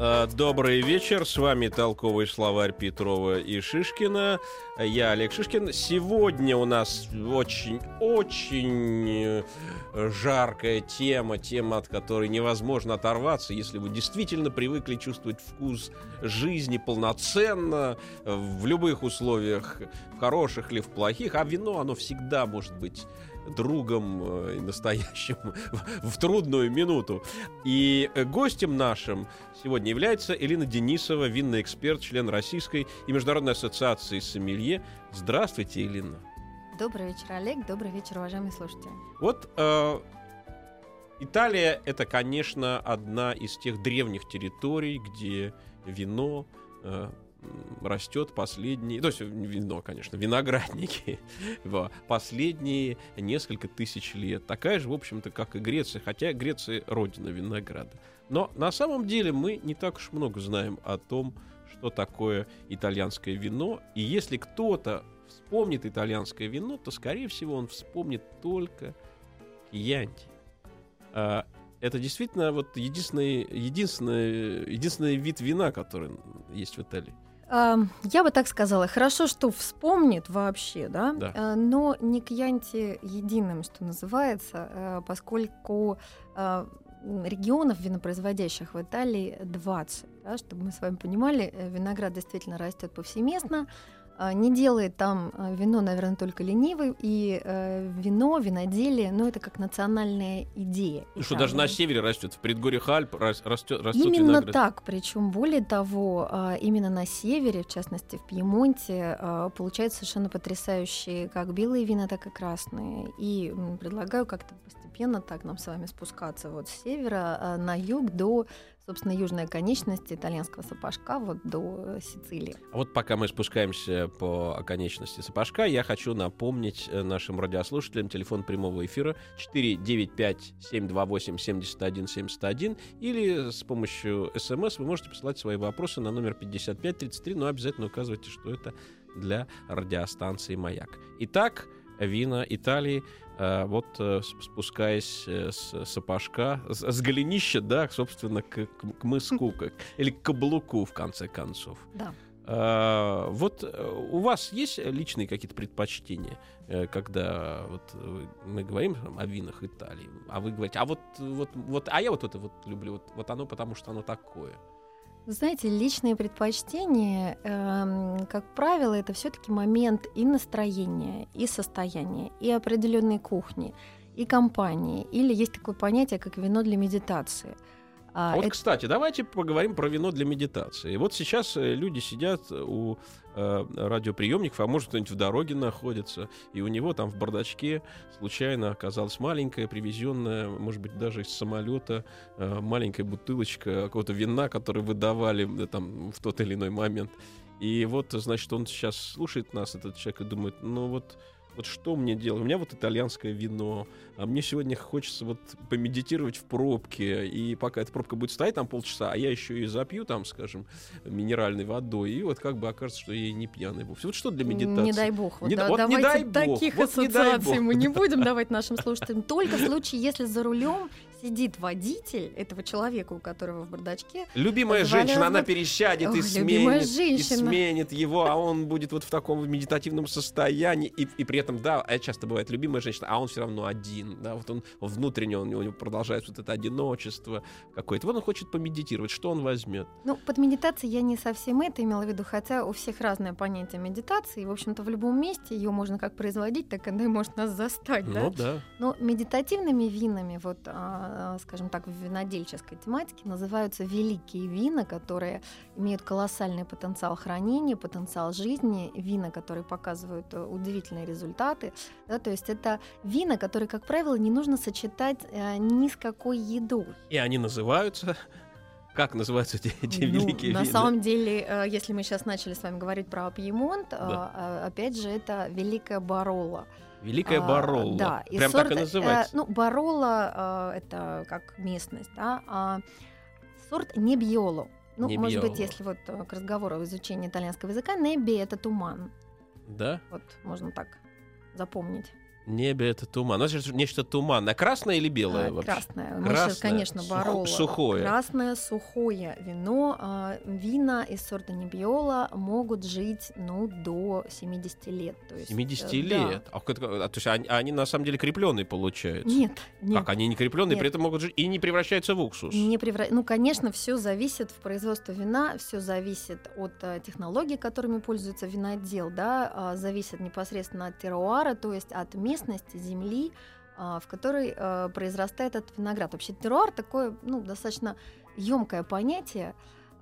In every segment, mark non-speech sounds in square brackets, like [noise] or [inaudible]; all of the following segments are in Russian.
Добрый вечер, с вами толковый словарь Петрова и Шишкина. Я Олег Шишкин. Сегодня у нас очень-очень э, жаркая тема, тема, от которой невозможно оторваться, если вы действительно привыкли чувствовать вкус жизни полноценно, в любых условиях, в хороших или в плохих, а вино, оно всегда может быть другом э, и настоящим [laughs] в трудную минуту. И э, гостем нашим сегодня является Элина Денисова, винный эксперт, член Российской и Международной ассоциации сомелье. Здравствуйте, Элина. Добрый вечер, Олег. Добрый вечер, уважаемые слушатели. Вот э, Италия это, конечно, одна из тех древних территорий, где вино э, растет последние, то есть вино, конечно, виноградники, [laughs] последние несколько тысяч лет. Такая же, в общем-то, как и Греция, хотя Греция родина винограда. Но на самом деле мы не так уж много знаем о том, что такое итальянское вино. И если кто-то вспомнит итальянское вино, то, скорее всего, он вспомнит только Кьянти. А, это действительно вот единственный, единственный, единственный вид вина, который есть в Италии. Я бы так сказала, хорошо, что вспомнит вообще, да, Да. э, но не Кьянти единым, что называется, э, поскольку э, регионов винопроизводящих в Италии 20, да, чтобы мы с вами понимали, виноград действительно растет повсеместно, не делает там э, вино, наверное, только ленивый, и э, вино, виноделие, ну, это как национальная идея. Ну что, даже на севере растет, в предгорьях Альп рас- растет, растет Именно виноград. так, причем более того, а, именно на севере, в частности в Пьемонте, получаются совершенно потрясающие как белые вина, так и красные. И предлагаю как-то постепенно так нам с вами спускаться вот с севера на юг до, собственно, южной оконечности итальянского сапожка, вот до э, Сицилии. А вот пока мы спускаемся по оконечности сапожка, я хочу напомнить э, нашим радиослушателям телефон прямого эфира 495-728-7171 или с помощью смс вы можете посылать свои вопросы на номер 5533, но обязательно указывайте, что это для радиостанции «Маяк». Итак, вина Италии, вот э, спускаясь э, с сапожка, с, с голенища, да, собственно, к, к- к мыску, к- или к каблуку, в конце концов. Да. А, вот э, у вас есть личные какие-то предпочтения, э, когда вот э, мы говорим о винах Италии, а вы говорите, а вот, вот, вот, а я вот это вот люблю, вот, вот оно потому что оно такое. Вы знаете, личные предпочтения, эм, как правило, это все-таки момент и настроения, и состояния, и определенной кухни, и компании. Или есть такое понятие, как вино для медитации. А, вот, это- кстати, давайте поговорим про вино для медитации. Вот сейчас э, люди сидят у э, радиоприемников, а может кто-нибудь в дороге находится, и у него там в бардачке случайно оказалась маленькая, привезенная, может быть, даже из самолета, э, маленькая бутылочка какого-то вина, который выдавали э, там в тот или иной момент. И вот, значит, он сейчас слушает нас, этот человек, и думает, ну вот, вот что мне делать? У меня вот итальянское вино, а мне сегодня хочется вот помедитировать в пробке, и пока эта пробка будет стоять там полчаса, а я еще и запью там, скажем, минеральной водой, и вот как бы окажется, что я и не пьяный вовсе. Вот что для медитации? Не дай бог. Вот, Не да- вот не давайте дай бог, таких вот не дай ассоциаций бог. мы не [laughs] будем давать нашим слушателям. Только в случае, если за рулем сидит водитель этого человека, у которого в бардачке. Любимая женщина, она пересядет и сменит, и женщина. сменит его, а он будет вот в таком медитативном состоянии, и, и при этом, да, а часто бывает любимая женщина, а он все равно один, да, вот он внутренне, он, у него продолжается вот это одиночество какое-то. Вот он хочет помедитировать, что он возьмет? Ну, под медитацией я не совсем это имела в виду, хотя у всех разное понятие медитации. и, В общем-то, в любом месте ее можно как производить, так она и может нас застать, да? Ну да. Но медитативными винами, вот, а, а, скажем так, в винодельческой тематике называются великие вина, которые имеют колоссальный потенциал хранения, потенциал жизни, вина, которые показывают э, удивительные результаты. Да, то есть это вина, которые, как правило, не нужно сочетать э, ни с какой едой. И они называются [laughs] Как называются эти, эти Ну, великие на вина? самом деле, э, если мы сейчас начали с вами говорить про Пьемонт, э, Да. э, опять же, это Великая Баролла. Великая А, Баролла. Да, и Прям так и сорт, э, называется. ну, Баролла э, это как местность, да, а сорт Небьоло. Ну, может быть, если вот к разговору о изучении итальянского языка, Небби это туман. Да? Вот можно так запомнить. Небе это туман. Ну, это же нечто туманное. Красное или белое А, вообще? Красное. Мы Красное. сейчас, конечно, Баролла. сухое. Красное сухое вино. а, Вина из сорта Небиола могут жить ну, до 70 лет. То есть, 70 э, да. лет. А, а, то есть они, они на самом деле крепленные получаются. Нет, нет. Как они не крепленные, при Нет. этом могут жить и не превращаются в уксус. Не превра... Ну, конечно, все зависит в производстве вина, все зависит от э, технологий, которыми пользуется винодел, да, а, зависит непосредственно от теруара, то есть от местности земли, а, в которой э, произрастает этот виноград. Вообще теруар такое, ну, достаточно емкое понятие.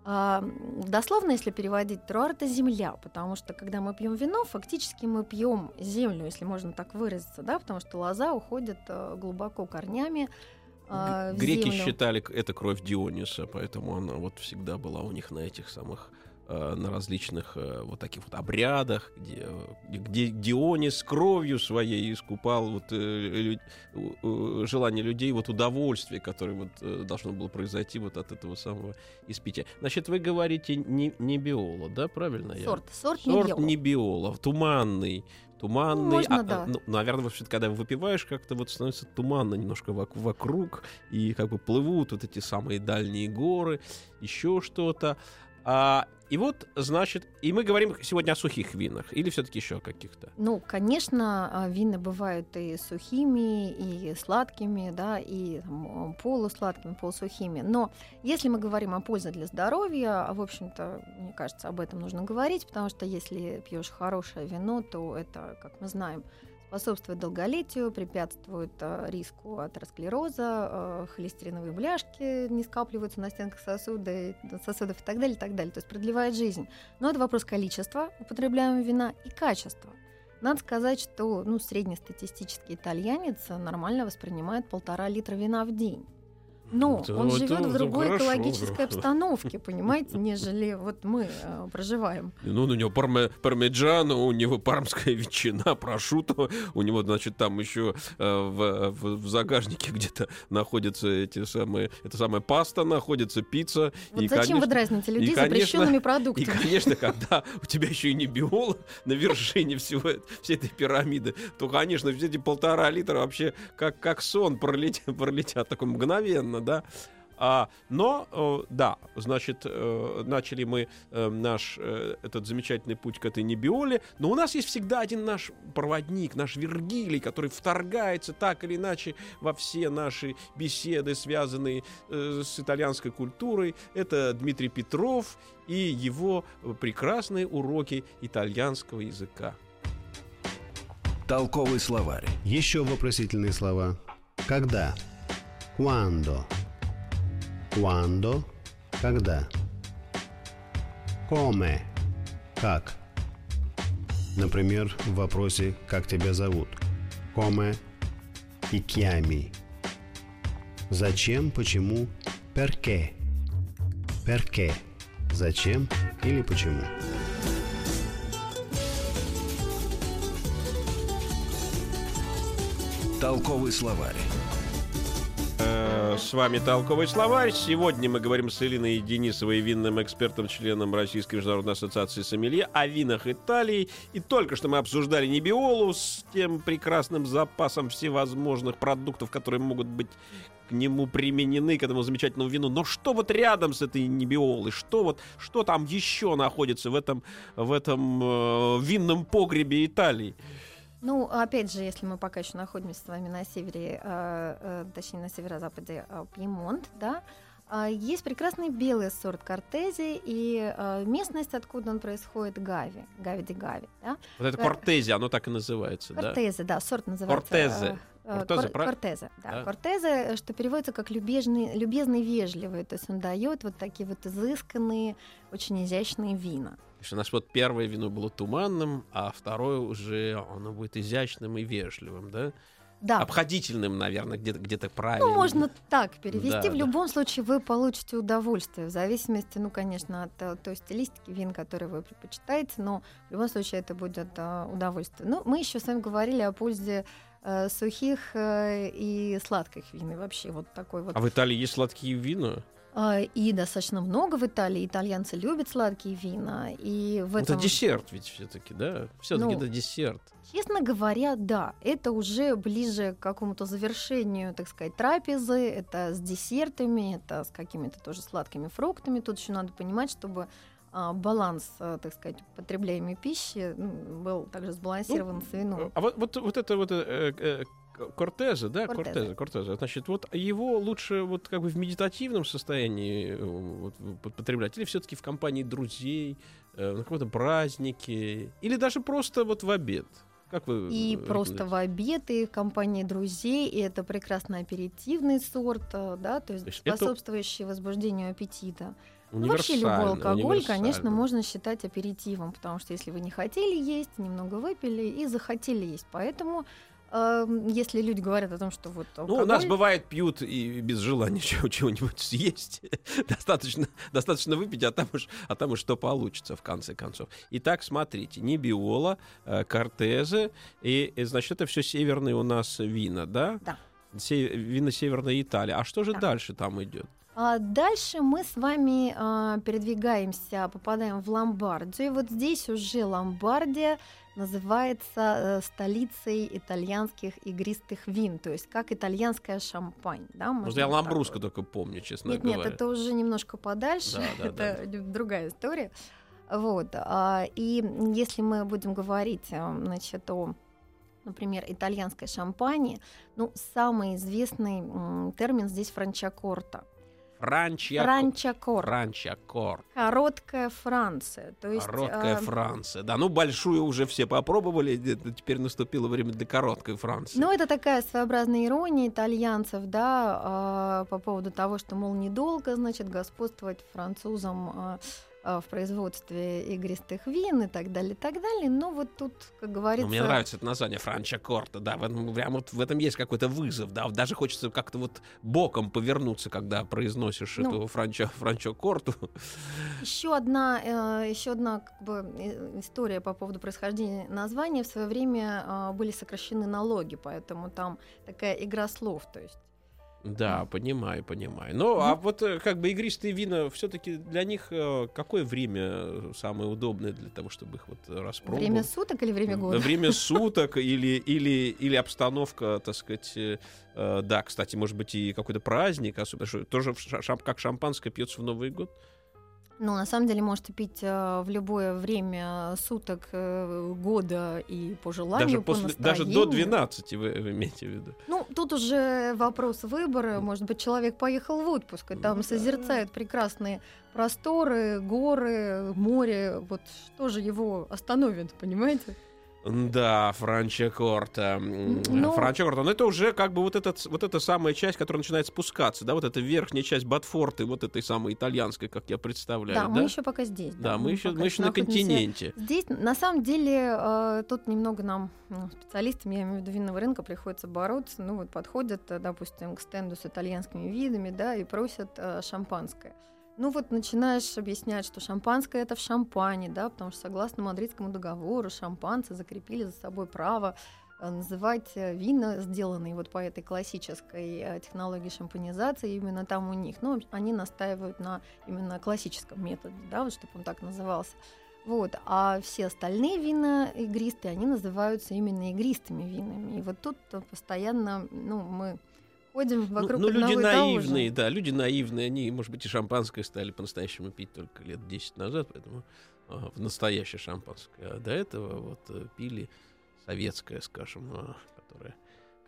А, Дословно, если переводить, теруар это земля, потому что когда мы пьем вино, фактически мы пьем землю, если можно так выразиться, да, потому что лоза уходит глубоко корнями. а, Греки землю. считали это кровь Диониса, поэтому она вот всегда была у них на этих самых на различных э, вот таких вот обрядах, где, э, где Дионис кровью своей искупал вот, э, лю- желание людей, вот удовольствие, которое вот, э, должно было произойти вот от этого самого испития. Значит, вы говорите не, не биола, да, правильно? я? Сорт, сорт, Сорт Небьело. не биола, туманный. Туманный. Можно, а, да. ну, наверное, вообще, когда выпиваешь, как-то вот становится туманно немножко вок- вокруг, и как бы плывут вот эти самые дальние горы, еще что-то. А, и вот, значит, и мы говорим сегодня о сухих винах, или все-таки еще каких-то? Ну, конечно, а, вина бывают и сухими, и сладкими, да, и там, полусладкими, полусухими. Но если мы говорим о пользе для здоровья, а, в общем-то, мне кажется, об этом нужно говорить, потому что если пьешь хорошее вино, то это, как мы знаем, способствует долголетию, препятствует а, риску атеросклероза, а, холестериновые бляшки не скапливаются на стенках сосуда, и- сосудов и так далее, и так далее. То есть продлевает жизнь. Но это вопрос количества употребляемого вина и качества. Надо сказать, что ну, среднестатистический итальянец нормально воспринимает полтора литра вина в день. Но Это- он это- живет в другой хорошо, экологической да. обстановке, [laughs] понимаете, нежели вот мы э, проживаем. Ну, у него парме, пармеджано, у него пармская ветчина, [laughs] прошуто, у него, значит, там еще э, в, в- в загажнике где-то находятся эти самые, это самая паста находится, пицца. Вот и, зачем конечно, вы дразните людей конечно, запрещенными [laughs] И, продуктами? конечно, когда у тебя еще и не биолог на вершине всего всей этой пирамиды, то, конечно, все эти полтора литра вообще как, как сон пролетят, пролетят так мгновенно, да. А, но, э, да, значит, э, начали мы э, наш этот замечательный путь к этой небиоле, но у нас есть всегда один наш проводник, наш Вергилий, который вторгается так или иначе во все наши беседы, связанные с итальянской культурой. Это Дмитрий Петров и его прекрасные уроки итальянского языка. Толковый словарь. Еще вопросительные слова. Когда? Quando. Quando. Когда. Come. Как. Например, в вопросе «Как тебя зовут?» Come и chiami. Зачем, почему, perché. Perché. Зачем или почему. Толковый словарь. С вами Толковый словарь. Сегодня мы говорим с Элиной Денисовой, винным экспертом, членом Российской международной ассоциации сомелье, о винах Италии. И только что мы обсуждали Небиолу с тем прекрасным запасом всевозможных продуктов, которые могут быть к нему применены, к этому замечательному вину. Но что вот рядом с этой Небиолой? Что вот, что там еще находится в этом, в этом э, винном погребе Италии? Ну, опять же, если мы пока еще находимся с вами на севере, э, э, точнее на северо-западе э, Пьемонт, да, а, есть прекрасный белый сорт Кортези и э, местность, откуда он происходит, Гави, Гави де Гави. Да? Вот это Э, Кортези, оно так и называется, да? Кортезе, да, сорт называется. Кортезе. э, э, Кортезе, кор- Кортезе, да. Да. Кортезе, что переводится как любезный, любезный, вежливый. То есть он дает вот такие вот изысканные, очень изящные вина. Что у нас вот первое вино было туманным, а второе уже оно будет изящным и вежливым, да? Да. обходительным, наверное, где-то где правильно. Ну, можно так перевести. Да, в да. любом случае вы получите удовольствие, в зависимости, ну, конечно, от э, той стилистики вин, которые вы предпочитаете, но в любом случае это будет э, удовольствие. Ну, мы еще с вами говорили о пользе э, сухих и сладких вин. И вообще вот такой вот А в Италии есть сладкие вина? А, И достаточно много в Италии. Итальянцы любят сладкие вина. И в Это этом, десерт ведь все-таки, да? Все-таки Ну, это десерт. честно говоря, да, это уже ближе к какому-то завершению, так сказать, трапезы. Это с десертами, это с какими-то тоже сладкими фруктами. Тут еще надо понимать, чтобы а, баланс, а, так сказать, потребляемой пищи был также сбалансирован с вином. А вот, вот, вот это вот э, э, Кортезе, да. Кортезе, Кортезе. Значит, вот его лучше вот как бы в медитативном состоянии э, вот, вот, потреблять, или все-таки в компании друзей, э, на каком-то празднике, или даже просто вот в обед. Как вы? И э, просто в обед, и в компании друзей, и это прекрасный аперитивный сорт, да, то есть, То есть это способствующий возбуждению аппетита. Ну, вообще любой алкоголь, конечно, можно считать аперитивом, потому что если вы не хотели есть, немного выпили и захотели есть. Поэтому, если люди говорят о том, что вот Ну, алкоголь... у нас бывает пьют и без желания [laughs] чего- чего-нибудь съесть. [laughs] достаточно, достаточно выпить, а там, уж, а там уж что получится в конце концов. Итак, смотрите, Небиола, э, Кортезе, и, и, значит, это все северные у нас вина, да? Да. Се- вина Северной Италии. А что же Да. дальше там идет? А дальше мы с вами а, передвигаемся, попадаем в Ломбардию. И вот здесь уже Ломбардия называется э, столицей итальянских игристых вин, то есть как итальянская шампань. Да, Может, я вот. только помню, честно Нет, говоря. нет, это уже немножко подальше, Да, да, [laughs] это д- другая история. Вот. а, И если мы будем говорить, а, значит, о например, итальянской шампани, ну, самый известный термин здесь франчакорта. Франчья... Франчакорта. Франчакор. Короткая Франция. То есть, Короткая а, Франция. Да, ну большую уже все попробовали, теперь наступило время для короткой Франции. Ну, это такая своеобразная ирония итальянцев, да, а, по поводу того, что, мол, недолго, значит, господствовать французам а, в производстве игристых вин и так далее, и так далее. Но вот тут, как Ну, говорится... мне нравится это название Франча Корта, да, в этом, прям вот в этом есть какой-то вызов, да, даже хочется как-то вот боком повернуться, когда произносишь Ну. эту Франчо, Франчо Корту. Еще одна, э, еще одна как бы, э, история по поводу происхождения названия. В свое время э, были сокращены налоги, поэтому там такая игра слов. То есть Да, понимаю, понимаю. Ну, а вот э, как бы игристые вина, все-таки для них э, какое время э, самое удобное для того, чтобы их вот э, распробовать? время суток или время года? Время суток или, или, или обстановка, так сказать, э, э, да, кстати, может быть, и какой-то праздник, особенно, что тоже как шампанское пьется в Новый год. Ну, на самом деле, можете пить э, в любое время суток, э, года и по желанию, Даже, по после, даже до настроению. 12 вы, вы имеете в виду. Ну, тут уже вопрос выбора. Может быть, человек поехал в отпуск, и Ну там да. созерцает прекрасные просторы, горы, море. Вот что же его остановит, понимаете? Да, Франчо Корта. М, Ну- Франчо Корта. Но это уже как бы вот, этот, вот эта самая часть, которая начинает спускаться, да, вот эта верхняя часть Батфорты, вот этой самой итальянской, как я представляю, Да, да? мы еще пока здесь. Да, мы еще, пока мы еще на континенте. Здесь, на самом деле, э, тут немного нам, ну, специалистам, я имею в виду винного рынка, приходится бороться. Ну, вот подходят, э, допустим, к стенду с итальянскими видами, да, и просят э, шампанское. Ну, вот начинаешь объяснять, что шампанское это в шампане, да, потому что согласно Мадридскому договору шампанцы закрепили за собой право э, называть э, вина, сделанные вот по этой классической э, технологии шампанизации, именно там у них. Ну, они настаивают на именно классическом методе, да, вот чтобы он так назывался. Вот, а все остальные вина игристые, они называются именно игристыми винами. И вот тут постоянно, ну, мы ходим Ну, вокруг ну, одного люди наивные, да, люди наивные, они, может быть, и шампанское стали по-настоящему пить только лет 10 назад, поэтому а, в настоящее шампанское. А до этого вот э, пили советское, скажем, а, которое,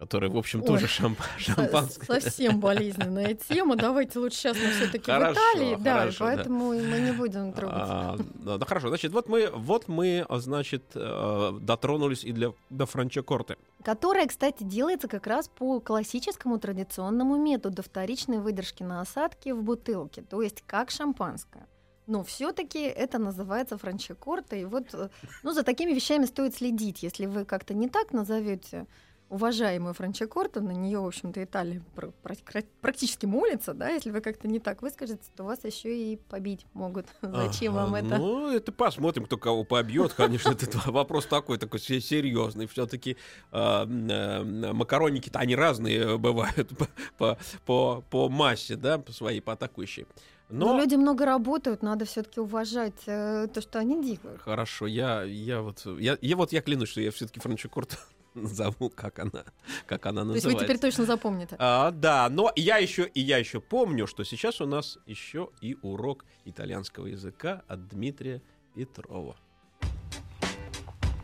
которое, в общем, Ой, тоже шамп- шампанское. Совсем болезненная тема. Давайте лучше сейчас мы все-таки в Италии, да, и хорошо, да. поэтому мы не будем трогать. А, да, да, хорошо, значит, вот мы, вот мы, значит, э, дотронулись и для, до Франчокорты. Которая, кстати, делается как раз по классическому традиционному методу вторичной выдержки на осадке в бутылке, то есть как шампанское. Но все-таки это называется франчекорта, и вот, э, ну, за такими вещами стоит следить. Если вы как-то не так назовете уважаемую Франчакорта, на нее, в общем-то, Италия пр- пр- практически молится, да, если вы как-то не так выскажетесь, то вас еще и побить могут. [laughs] Зачем вам это? Ну, это посмотрим, кто кого побьет. Конечно, этот вопрос такой, такой се- серьезный. Все-таки макароники-то они разные бывают [laughs] по, по, по, массе, да, по своей, по атакующей. Но, Но люди много работают, надо все-таки уважать э, то, что они делают. Хорошо, я, я вот, я, я вот я клянусь, что я все-таки Франчикорт [laughs] назову, как она, как она То есть вы называется. теперь точно запомните. А, да, но я еще и я еще помню, что сейчас у нас еще и урок итальянского языка от Дмитрия Петрова.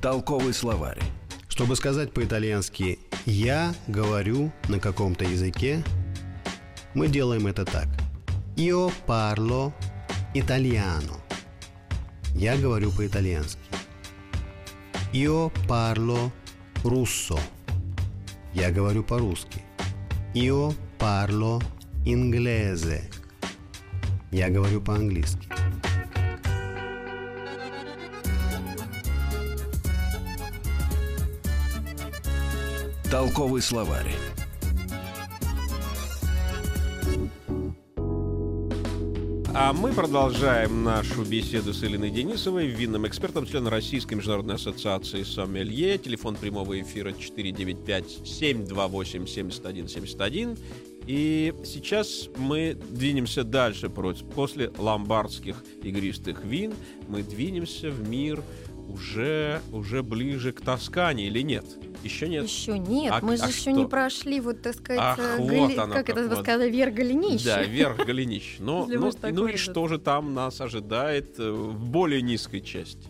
Толковый словарь. Чтобы сказать по-итальянски «я говорю на каком-то языке», мы делаем это так. Io parlo italiano. Я говорю по-итальянски. Io parlo russo. Я говорю по-русски. Io parlo inglese. Я говорю по-английски. Толковый словарь. А мы продолжаем нашу беседу с Еленой Денисовой, винным экспертом, членом Российской международной ассоциации Сомелье. Телефон прямого эфира 495-728-7171. И сейчас мы двинемся дальше. После ломбардских игристых вин мы двинемся в мир уже, уже ближе к Тоскане или нет? Еще нет? Еще нет, А- мы же а еще что? не прошли, вот так сказать, Ах, э, вот гали- оно как как, это вот. сказали, вверх голенища. Да, [laughs] вверх голенищ. Но, ну, так ну и что же там нас ожидает э, в более низкой части?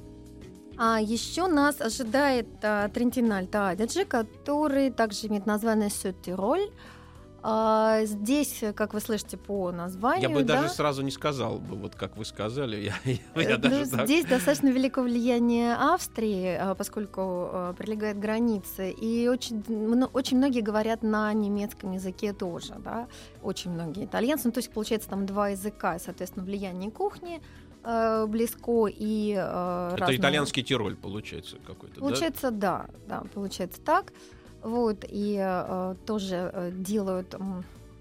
А еще нас ожидает а, Трентино Альто Адидже, который также имеет название Сет-Тироль. А, здесь, как вы слышите по названию, Я бы да, даже сразу не сказал бы, вот как вы сказали. Я, [laughs] я- я э, даже ну, так. здесь достаточно великое влияние Австрии, а, поскольку а, прилегает границы, и очень, очень многие говорят на немецком языке тоже, да, очень многие итальянцы, ну, то есть получается там два языка, соответственно, влияние кухни близко и э, Это разные- итальянский Тироль получается какой-то, да? Получается, да, да, получается так. Вот, и э, тоже э, делают,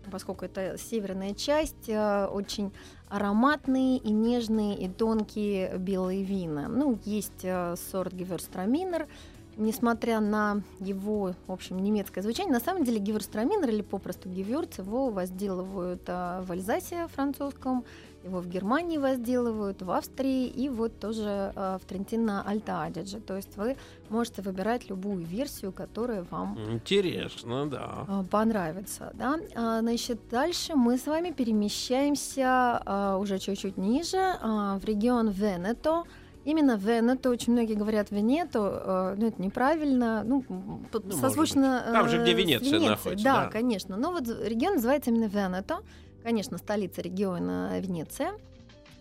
поскольку это северная часть, э, очень ароматные и нежные и тонкие белые вина. Ну, есть э, сорт Геверстраминер, несмотря на его, в общем, немецкое звучание, на самом деле Геверстраминер или попросту Гевюрц его возделывают э, в Альзасе французском, его в Германии возделывают, в Австрии и вот тоже э, в Трентино Альто Адидже. То есть вы можете выбирать любую версию, которая вам Интересно, да. э, понравится. Да? А, Значит, дальше мы с вами перемещаемся уже чуть-чуть ниже в регион Венето. Именно Венето, очень многие говорят Венето, э, но это неправильно, ну, может созвучно... Там же, э, где с Венеция Венецией. находится, Да, да. конечно. Но вот регион называется именно Венето. Конечно, столица региона Венеция.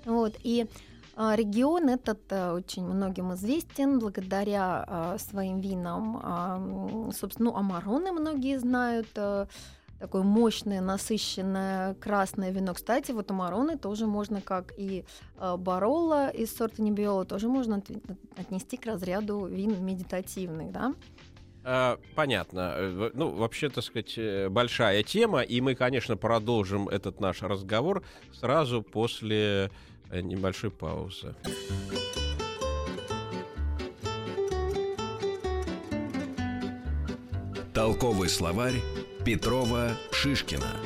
Вот, и а, регион этот э, очень многим известен благодаря своим винам. Собственно, ну, амароны многие знают. Такое мощное, насыщенное красное вино. Кстати, вот амароны тоже можно, как и э, бароло из сорта Небиола, тоже можно от- отнести к разряду вин медитативных, да? А, Понятно. Э, Ну, вообще, так сказать, э, большая тема, и мы, конечно, продолжим этот наш разговор сразу после небольшой паузы. Толковый словарь Петрова Шишкина.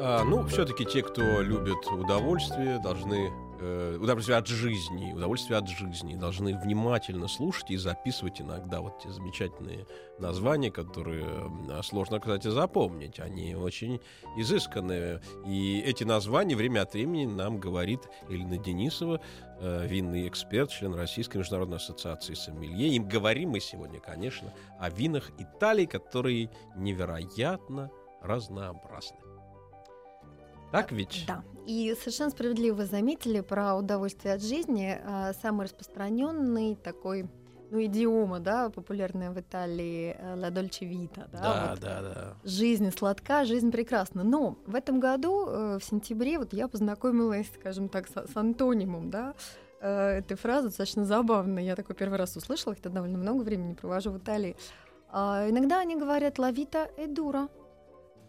А, ну, все-таки те, кто любит удовольствие, должны э, удовольствие от жизни, удовольствие от жизни, должны внимательно слушать и записывать иногда вот те замечательные названия, которые м, сложно, кстати, запомнить. Они очень изысканные. И эти названия время от времени нам говорит Элина Денисова, э, винный эксперт, член Российской международной ассоциации сомелье. Им говорим мы сегодня, конечно, о винах Италии, которые невероятно разнообразны. Так ведь? Да. И совершенно справедливо вы заметили про удовольствие от жизни. А, Самый распространенный такой, ну, идиома, да, популярная в Италии э, «La dolce vita», да, Да, вот да, да. жизнь сладка, жизнь прекрасна. Но в этом году, э, в сентябре, вот я познакомилась, скажем так, с, с антонимом, да, э, этой фразы достаточно забавно. Я такой первый раз услышала, хотя довольно много времени провожу в Италии. А, иногда они говорят «лавита и дура».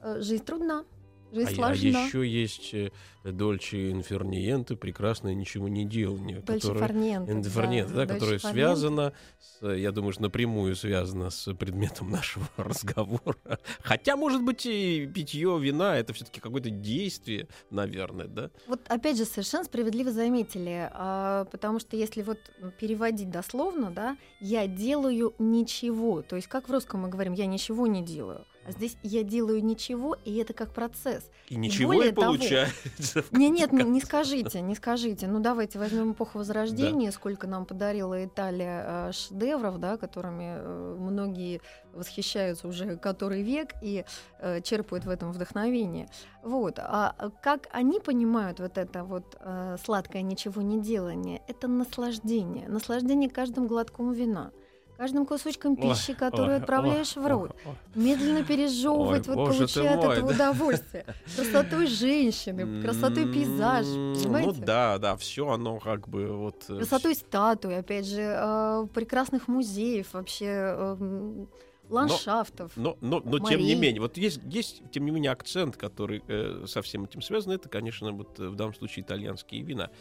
Э, Жизнь трудна, жизнь А, а сложна. еще есть э, Дольче Инферниенте, прекрасное ничего не делание, Дольче Фарниенте, Инферниенте, да, Дольче которое связано, с, я думаю, что напрямую связано с предметом [laughs] нашего разговора. Хотя, может быть, и питье вина это все-таки какое-то действие, наверное, да? Вот опять же совершенно справедливо заметили, а, потому что если вот переводить дословно, да, я делаю ничего, то есть как в русском мы говорим, я ничего не делаю, а здесь я делаю ничего, и это как процесс. И ничего и того, получается. в Не, нет, не, не скажите, не скажите. Ну давайте возьмем эпоху Возрождения, сколько нам подарила Италия э, шедевров, да, которыми э, многие восхищаются уже который век и э, черпают в этом вдохновение. Вот. А а как они понимают вот это вот э, сладкое ничего не делание? Это наслаждение, наслаждение каждым глотком вина. Каждым кусочком Ой, пищи, которую ой, отправляешь ой, в рот, ой, ой. медленно пережевывать, Ой, вот боже получая от этого да. удовольствие, красотой женщины, красотой пейзажа, М, понимаете? Ну да, да, все оно как бы вот... э, Красотой статуи, опять же, э, прекрасных музеев, вообще э, м, ландшафтов. Но, но, но тем не менее, вот есть, есть, тем не менее, акцент, который э, со всем этим связан. Это, конечно, вот э, в данном случае итальянские вина.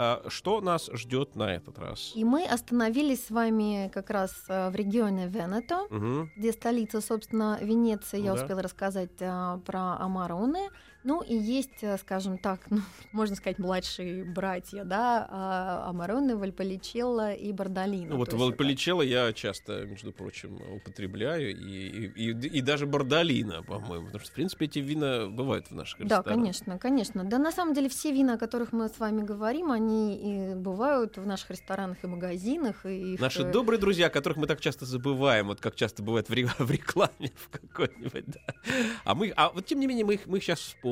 А что нас ждет на этот раз? И мы остановились с вами как раз э, в регионе Венето, Мгм. где столица, собственно, Венеция. Я Да. успела рассказать э, про Амароне. Ну и есть, э, скажем так, [laughs] ну, можно сказать, младшие братья, да, а, Амароне, Вальполичелло и Бардолино. Ну, вот есть это- Вальполичелло я часто, между прочим, употребляю, и, и, и, и даже Бардолино, по-моему, потому что, в принципе, эти вина бывают в наших Да, ресторанах. конечно, конечно. Да, на самом деле все вина, о которых мы с вами говорим, они и бывают в наших ресторанах и магазинах. И их, Наши э, добрые друзья, которых мы так часто забываем, вот как часто бывает в, ре- [laughs] в рекламе в какой-нибудь, да. А мы, а вот тем не менее мы их, мы их сейчас вспомнили,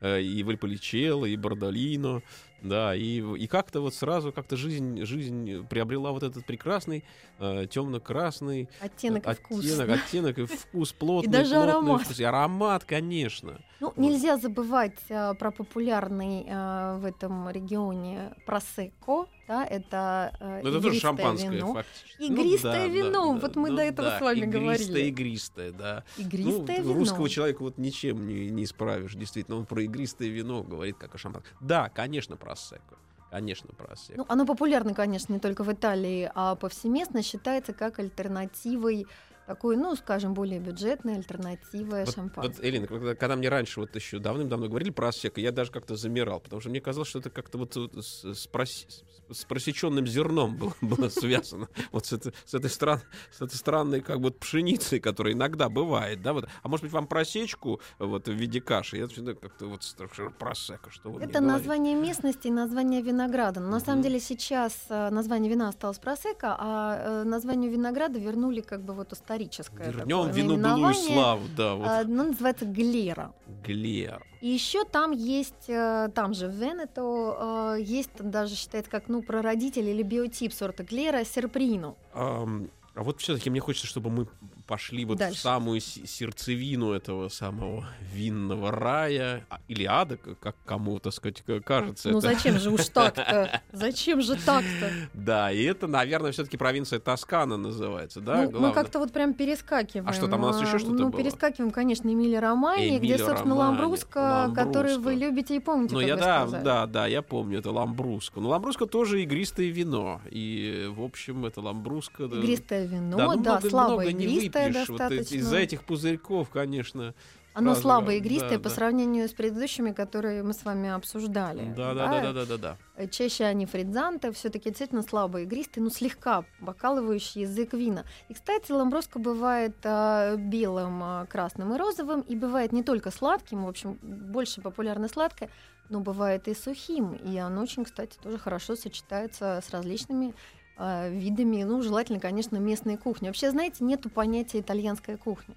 э, и Вальполичелло, и Бардолино, да, и, и как-то вот сразу как-то жизнь, жизнь приобрела вот этот прекрасный э, темно-красный Оттенок и вкус. оттенок, оттенок и [laughs] вкус плотный, даже плотный аромат. вкус. И аромат, конечно. Ну, нельзя забывать э, про популярный э, в этом регионе просекко, да, это, э, Но это тоже шампанское, вино. фактически. Игристое да, вино, да, вот мы ну до этого да, с вами игристое, говорили. Игристое, да. Игристое ну, вино. Русского человека вот ничем не, не исправишь, действительно. Он про игристое вино говорит, как о шампанском. Да, конечно, просекко. Конечно, просекко. Ну, оно популярно, конечно, не только в Италии, а повсеместно считается как альтернативой такой, ну, скажем, более бюджетной альтернативой вот, шампанскому. вот, Элина, когда, когда мне раньше вот еще давным-давно говорили про осека, я даже как-то замирал, потому что мне казалось, что это как-то вот вот с, с, проси- с просеченным зерном было, [laughs] было связано. Вот с, этой- с этой стран, с этой странной как бы пшеницей, которая иногда бывает, да, вот. А может быть вам просечку вот в виде каши? Я всегда как-то вот страшно просека, что вы Это название местности и название винограда. Но на самом деле сейчас э, название вина осталось просека, а э, названию винограда вернули как бы вот историческое Вернем вину былую славу, да, вот. А, Оно называется глера. Глер. И еще там есть, э, там же в Венето, э, есть даже считается как ну прародитель или биотип сорта глера серприно. Ам, а вот все-таки мне хочется, чтобы мы пошли вот в Дальше. самую се- сердцевину этого самого винного рая а, или ада, как кому, так сказать, кажется. Ну это. зачем же уж так-то? [laughs] Зачем же так-то? Да, и это, наверное, все-таки провинция Тоскана называется, да? Ну, мы как-то вот прям перескакиваем. А что, там у нас еще А, что-то Ну, было? перескакиваем, конечно, Эмилия Романи, где, собственно, Ламбруско, который вы любите и помните, Ну, я да, да, да, я помню, это ламбруско. Ну, ламбруско тоже игристое вино. И, в общем, это ламбруско. да, Игристое вино, да, ну, много, слабо много не игристое выпьешь. Вот достаточно. из-за этих пузырьков, конечно. Оно Правда, слабо да, игристое по да. сравнению с предыдущими, которые мы с вами обсуждали. Да, да, да, да, да, да, да. Э, Чаще они фридзанты, все-таки действительно слабо игристые, но слегка покалывающий язык вина. И, кстати, ламбруско бывает а, белым, а, красным и розовым, и бывает не только сладким, в общем, больше популярно сладкое, но бывает и сухим. И оно очень, кстати, тоже хорошо сочетается с различными а, видами, ну, желательно, конечно, местной кухни. Вообще, знаете, нету понятия итальянская кухня.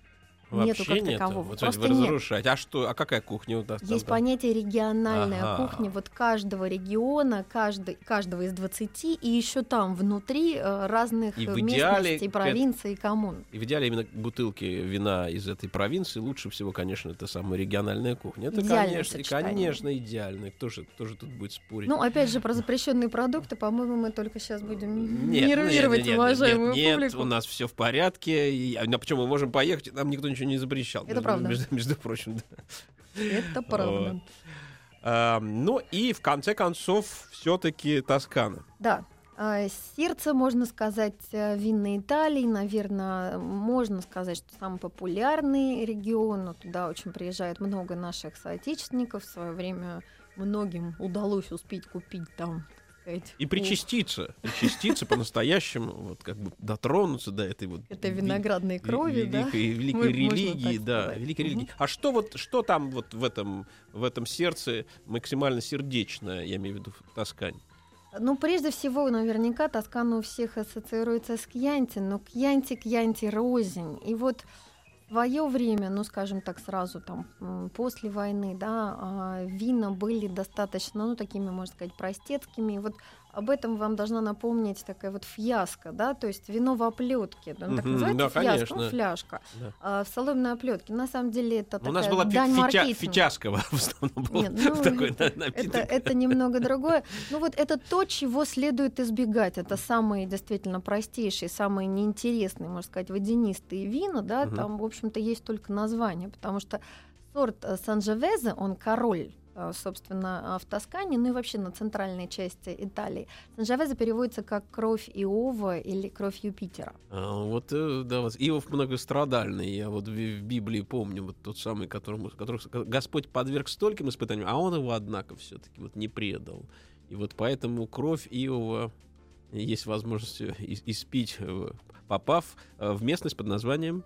Нету Вообще как нет. такового. Вот Просто вы нет. А что? А какая кухня у нас? Есть там? понятие региональная Ага. кухня вот каждого региона, каждый, каждого из 20, и еще там внутри э, разных И местностей, провинций и коммун. И в идеале именно бутылки вина из этой провинции лучше всего, конечно, это самая региональная кухня. Это, Идеальное конечно, сочетание. конечно, идеально. Кто же, кто же тут будет спорить? Ну, опять же, про запрещенные продукты, по-моему, мы только сейчас будем Нет, нервировать нет, нет, уважаемую нет, нет, публику. у нас все в порядке. И, а, ну, почему мы можем поехать? Нам никто ничего не запрещал. Это между, правда. Между, между прочим, да. Это правда. А, ну и в конце концов все-таки Тоскана. Да. А, Сердце, можно сказать, э, винной Италии, наверное, можно сказать, что самый популярный регион. Но Туда очень приезжает много наших соотечественников. В свое время многим удалось успеть купить там, И причаститься, причаститься по-настоящему, вот как бы дотронуться до этой вот этой ви- виноградной ви- крови, да? великой, [laughs] религии, да, великой религии. А что вот, что там вот в этом, в этом сердце максимально сердечное, я имею в виду в Тоскане? Ну, прежде всего, наверняка Тоскана у всех ассоциируется с Кьянти, но Кьянти, Кьянти рознь. И вот свое время, ну, скажем так, сразу там после войны, да, а, вина были достаточно, ну, такими, можно сказать, простецкими. И вот об этом вам должна напомнить такая вот фьяска, да, то есть вино в оплетке, да, ну, так называется да, фьяска, ну, конечно. фляжка, Да. а, в соломенной оплетке. На самом деле это Ну, У нас такая была дань фитя- фитяскова в основном был Нет, ну, [laughs] такой это, напиток. это, это немного другое. Ну вот это то, чего следует избегать. Это самые действительно простейшие, самые неинтересные, можно сказать, водянистые вина. Да? Мгм. Там, в общем-то, есть только название, потому что сорт э, Санжевезе, он король собственно, э, в Тоскане, ну и вообще на центральной части Италии. Санжевезе переводится как кровь Иова или кровь Юпитера. А, вот, э, да, вот Иов многострадальный. Я вот в, в Библии помню вот тот самый, которому, которого Господь подверг стольким испытаниям, а он его, однако, все-таки вот не предал. И вот поэтому кровь Иова есть возможность э, ис- испить, э, попав э, в местность под названием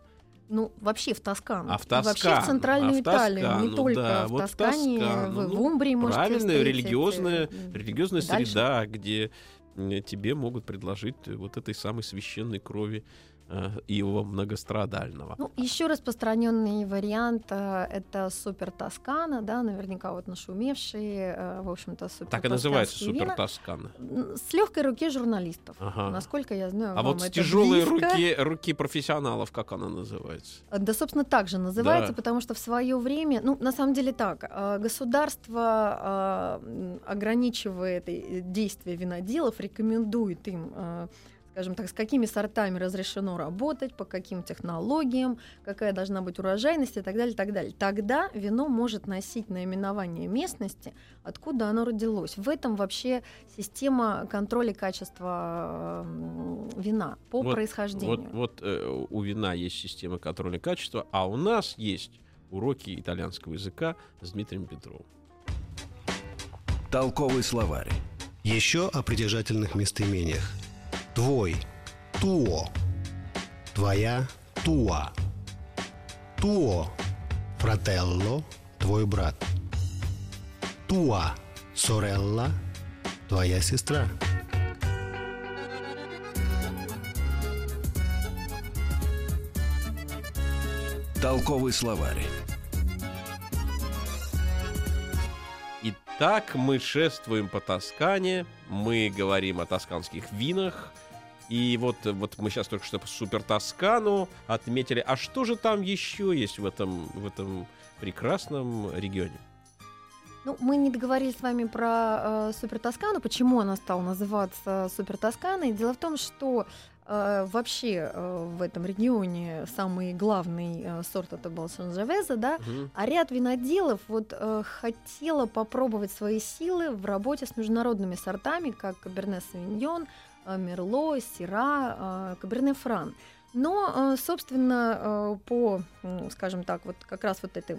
Ну, вообще в Тоскану. А в И Вообще в Тоскану, Центральную а в Италию. Не Тоскану, только да, в вот в Тоскане, Тоскану. в, в Ну, Умбрии можете правильная религиозная, религиозная дальше. среда, где э, тебе могут предложить э, вот этой самой священной крови э, Иова многострадального. Ну, еще распространенный вариант э, это супер Тоскана, да, наверняка вот нашумевшие, э, в общем-то, супер так и называется супер. Тоскана. С легкой руки журналистов. Ага. Насколько я знаю, А вот с тяжелой близко. руки, руки профессионалов, как она называется? Да, собственно, так же называется, Да. потому что в свое время, ну, на самом деле так, государство э, ограничивает действия виноделов, рекомендует им, скажем так, с какими сортами разрешено работать, по каким технологиям, какая должна быть урожайность и так далее, и так далее. Тогда вино может носить наименование местности, откуда оно родилось. В этом вообще система контроля качества вина по Вот- происхождению. Вот, вот э, у вина есть система контроля качества, а у нас есть уроки итальянского языка с Дмитрием Петровым. Толковый словарь. Еще о притяжательных местоимениях. Твой. Туо. Твоя. Туа. Туо. Фрателло. Твой брат. Туа. Сорелла. Твоя сестра. Толковый словарь. Итак, мы шествуем по Тоскане, мы говорим о тосканских винах, и вот, вот мы сейчас только что супер Тоскану отметили. А что же там еще есть в этом, в этом прекрасном регионе? Ну, мы не договорились с вами про э, Супер Тоскану. Почему она стала называться Супер Тосканой? Дело в том, что э, вообще э, в этом регионе самый главный э, сорт это был Санжевеза, да, Мгм. а ряд виноделов вот э, хотела попробовать свои силы в работе с международными сортами, как Каберне Савиньон, э, Мерло, Сира, э, Каберне Фран. Но, э, собственно, э, по, скажем так, вот как раз вот этой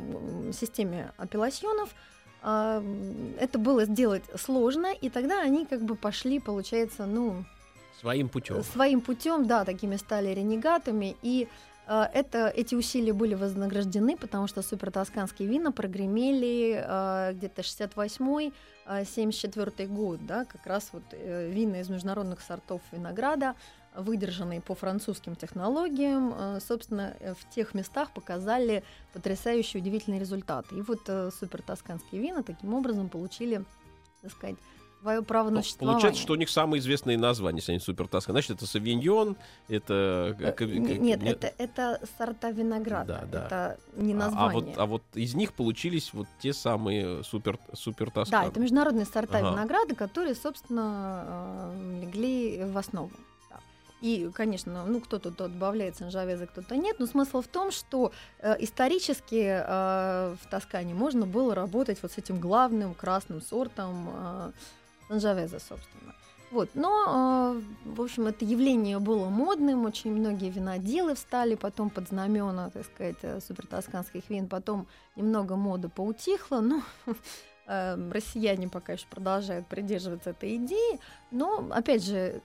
системе апелласьонов это было сделать сложно, и тогда они как бы пошли, получается, ну, Своим путем. своим путем, да, такими стали ренегатами, и Э, это, эти усилия были вознаграждены, потому что супертосканские вина прогремели э, где-то 68-й, 74 год, да, как раз вот э, вина из международных сортов винограда, выдержанные по французским технологиям, э, собственно, э, в тех местах показали потрясающие, удивительные результаты. И вот э, супертосканские вина таким образом получили, так сказать, свое право на Ну, получается, что у них самые известные названия, если они супер таска. Значит, это савиньон, это... Э, н- Нет, это, это сорта винограда. Да, да. Это не А- название. А, вот, а вот из них получились вот те самые супер, супер Да, тосканы. это международные сорта Ага. винограда, которые, собственно, э, легли в основу. Да. И, конечно, ну кто-то тут добавляет санжавеза, кто-то нет, но смысл в том, что э, исторически э, в Тоскане можно было работать вот с этим главным красным сортом э, санжавеза, собственно. Вот, но, э, в общем, это явление было модным, очень многие виноделы встали потом под знамена, так сказать, э, супертосканских вин, потом немного мода поутихла, но [laughs] э, россияне пока еще продолжают придерживаться этой идеи, но, опять же,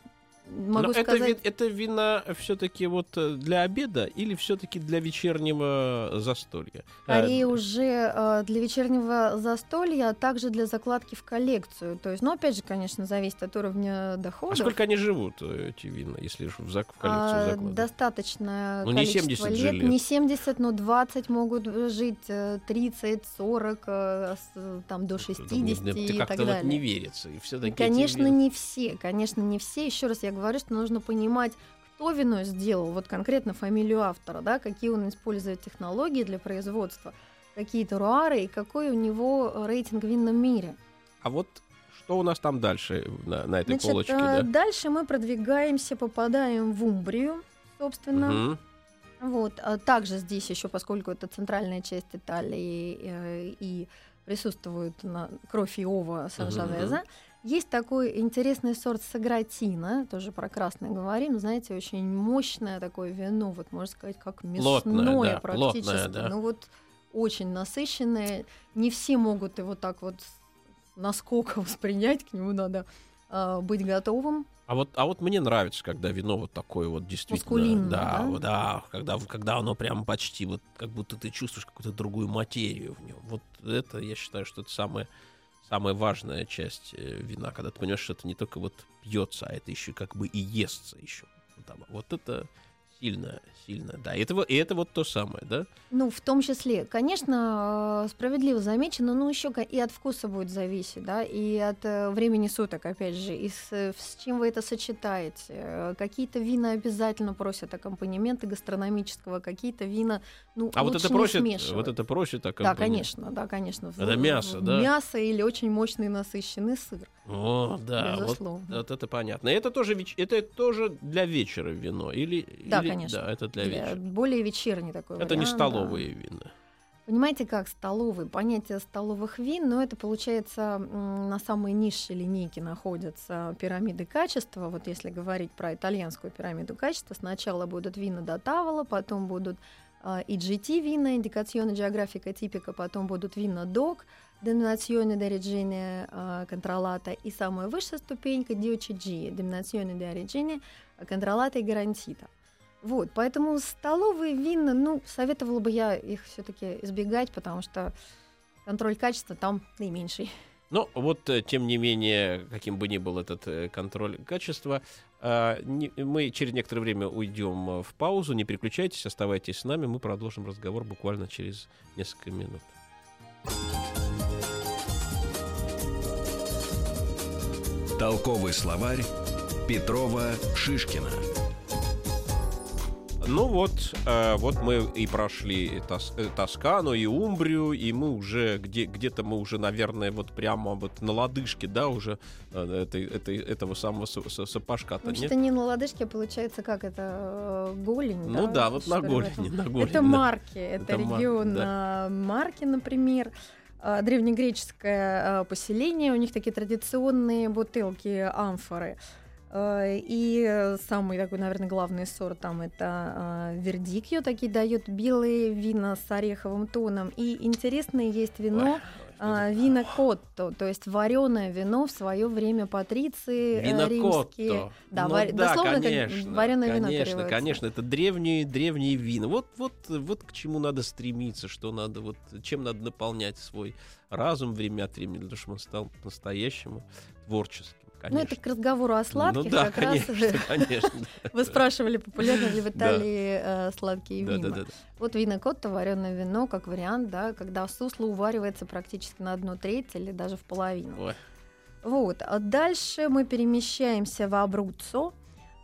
могу Но это, сказать... ви- это вина все-таки вот э, для обеда или все-таки для вечернего застолья? А, Скорее уже э, для вечернего застолья, а также для закладки в коллекцию. То есть, ну, опять же, конечно, зависит от уровня а дохода. сколько они живут, э, эти вина, если в, зак- в коллекцию А, достаточное Ну, не количество 70 же лет. Не 70, но 20 могут жить, э, 30, 40, э, с- там до 60 Мне- мне и так как-то вот далее. не верится. И И, все-таки конечно, не все, конечно, не все. Еще раз я говорю, что нужно понимать, кто вино сделал, вот конкретно фамилию автора, да, какие он использует технологии для производства, какие теруары и какой у него э, рейтинг в винном мире. А вот что у нас там дальше на, на этой Значит, полочке, э, да? дальше мы продвигаемся, попадаем в Умбрию, собственно. Мгм. Вот, а также здесь еще, поскольку это центральная часть Италии э, и присутствует на кровь Иова Санжавеза, есть такой интересный сорт Сагратина, тоже про красное говорим, знаете, очень мощное такое вино, вот можно сказать, как мясное Плотное, да, практически. плотное, да. Ну вот очень насыщенное. Не все могут его так вот с наскока [laughs] воспринять, к нему надо а, быть готовым. А вот, а вот мне нравится, когда вино вот такое вот действительно, да, да? вот, да, когда, когда оно прям почти вот, как будто ты чувствуешь какую-то другую материю в нем. Вот это, я считаю, что это самая, самая важная часть э, вина, когда ты понимаешь, что это не только вот пьется, а это еще как бы и естся еще. Вот это сильно, сильно, да. И это, и это вот то самое, да? Ну, в том числе, конечно, э, справедливо замечено, но еще и от вкуса будет зависеть, да, и от э, времени суток, опять же, и с, с чем вы это сочетаете. Какие-то вина обязательно просят аккомпанементы гастрономического, какие-то вина, ну, А вот это не смешивать. вот это просит Да, аккомпанемент. конечно, да, конечно. В- Это мясо, в- да? Мясо или очень мощный насыщенный сыр. О, да, вот, Безусловно. вот это понятно. И это тоже, это тоже для вечера вино? Или, Да, или- конечно. Да, это для, Для- вечера. более вечерний такой Это не вариант, да. столовые вина. Понимаете, как столовые, понятие столовых вин, но это получается на самой низшей линейке находятся пирамиды качества. Вот если говорить про итальянскую пирамиду качества, сначала будут вина до Тавола, потом будут а, EGT вина, индикационно географика типика, потом будут вина di origine а, контролата, и самая высшая ступенька DOCG, деноминационе di origine контролата и гарантита. Вот, поэтому столовые вина, ну, советовала бы я их все-таки избегать, потому что контроль качества там наименьший. Но вот, э, тем не менее, каким бы ни был этот э, контроль качества, а, мы через некоторое время уйдем э, в паузу. Не переключайтесь, оставайтесь с нами. Мы продолжим разговор буквально через несколько минут. Толковый словарь Петрова Шишкина. Ну вот, э, вот мы и прошли Тос- э, Тоскану и Умбрию, и мы уже где, где-то мы уже, наверное, вот прямо вот на лодыжке, да, уже э, этой, этой, этого самого са- са- сапожка-то, нет? Вообще-то не на лодыжке, а получается, как это, голень, Ну да, вот на голени, на голени. Это да. марки, это, Это регион да. а, марки, например. А, Древнегреческое поселение, у них такие традиционные бутылки, амфоры. А, И э, самый такой, наверное, главный сорт там это а, вердикью, такие дают белые вина с ореховым тоном. И интересное есть вино, А, вина котто, то есть вареное вино в свое время патриции э, Вино римские. котто. Да, Ну вар- да, дословно как конечно, вареное вино Конечно, конечно, это древние, древние вина. Вот, вот, вот к чему надо стремиться, что надо, вот чем надо наполнять свой разум время от времени, для того, чтобы он стал по-настоящему творческим. Ну, Конечно. это к разговору о сладких, ну да, как раз конечно, конечно. [laughs] вы спрашивали, популярны ли в Да. Италии э, сладкие Да, вина. да, да, да. Вот вино котто, вареное вино, как вариант, да, когда сусло уваривается практически на одну треть или даже в половину. Ой. Вот. А дальше мы перемещаемся в Абруццо.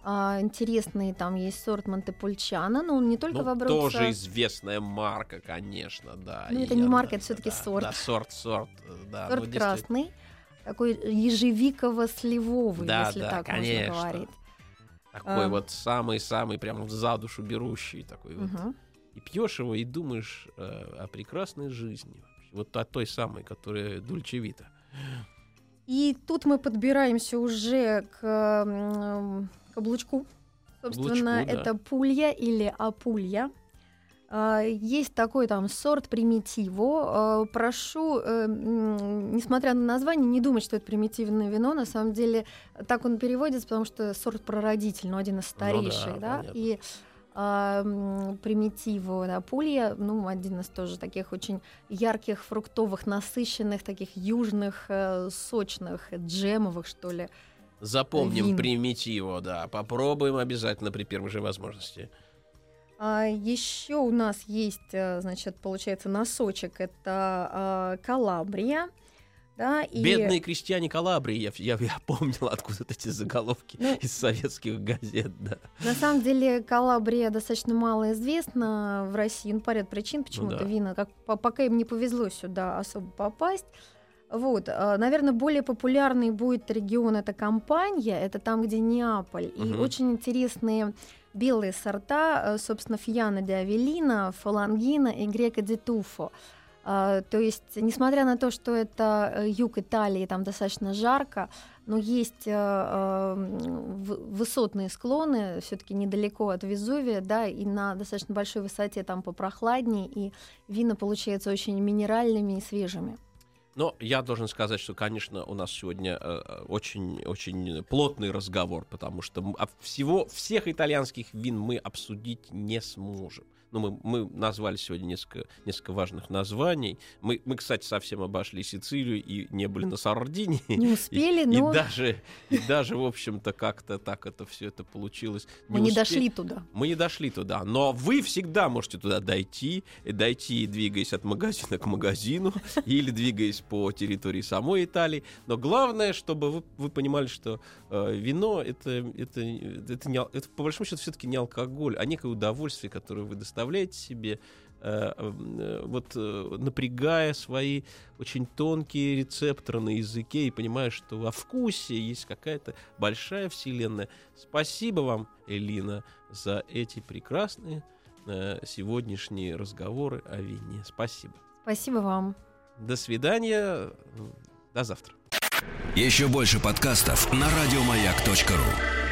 А, интересный там есть сорт Монтепульчано, но он не только в Ну, Абруццо. тоже известная марка, конечно, да. Ну, это не марка, это всё-таки да, сорт. Да, сорт, сорт, э, да. Сорт ну, красный, такой ежевиково-сливовый, Да, если да, так конечно. можно говорить. Такой А. вот самый-самый прям за душу берущий такой вот. Мгм. И пьешь его и думаешь э, о прекрасной жизни. Вот о той самой, которая Дульчевита. И тут мы подбираемся уже к м, каблучку. Собственно, Каблучку, да. это пулья или апулья. А, Есть такой там сорт примитиво. А, Прошу, э, несмотря на название, не думать, что это примитивное вино. На самом деле так он переводится, потому что сорт прародитель, но один из старейших. да, понятно. И а, примитиво, да, пулья, ну, один из тоже таких очень ярких, фруктовых, насыщенных, таких южных, э, сочных, джемовых, что ли. Запомним Вин. примитиво, да. Попробуем обязательно при первой же возможности. А, еще у нас есть, э, значит, получается, носочек. Это а, Калабрия. Да, и... Бедные крестьяне Калабрии, я, я, я помнил откуда эти заголовки Ну, из советских газет, да. На самом деле Калабрия достаточно мало известна в России, ну, по ряду причин, почему-то да. вина, как, по- пока им не повезло сюда особо попасть. Вот, а, наверное, более популярный будет регион это Кампания, это там, где Неаполь, и Мгм. очень интересные белые сорта, э, собственно, Фьяна де Авелина, Фалангина и Грека де Туфо. А, То есть, несмотря на то, что это э, юг Италии, там достаточно жарко, но есть э, э, в- высотные склоны, все-таки недалеко от Везувия, да, и на достаточно большой высоте там попрохладнее, и вина получаются очень минеральными и свежими. Но я должен сказать, что, конечно, у нас сегодня э, очень, очень плотный разговор, потому что а всего, всех итальянских вин мы обсудить не сможем. Ну, мы, мы назвали сегодня несколько, несколько важных названий. Мы, мы, кстати, совсем обошли Сицилию и не были на Сардинии. Не успели, И но даже, и даже, в общем-то, как-то так это все это получилось. мы не успе- дошли туда. Мы не дошли туда, но вы всегда можете туда дойти, и дойти, двигаясь от магазина к магазину, [laughs] или двигаясь по территории самой Италии. Но главное, чтобы вы, вы понимали, что э, вино это, это, это, не, это по большому счету все-таки не алкоголь, а некое удовольствие, которое вы доставляете себе, э, э, вот э, напрягая свои очень тонкие рецепторы на языке и понимая, что во вкусе есть какая-то большая вселенная. Спасибо вам, Элина, за эти прекрасные сегодняшние разговоры о вине. Спасибо. Спасибо вам. До свидания. До завтра. Еще больше подкастов на радиомаяк.ру.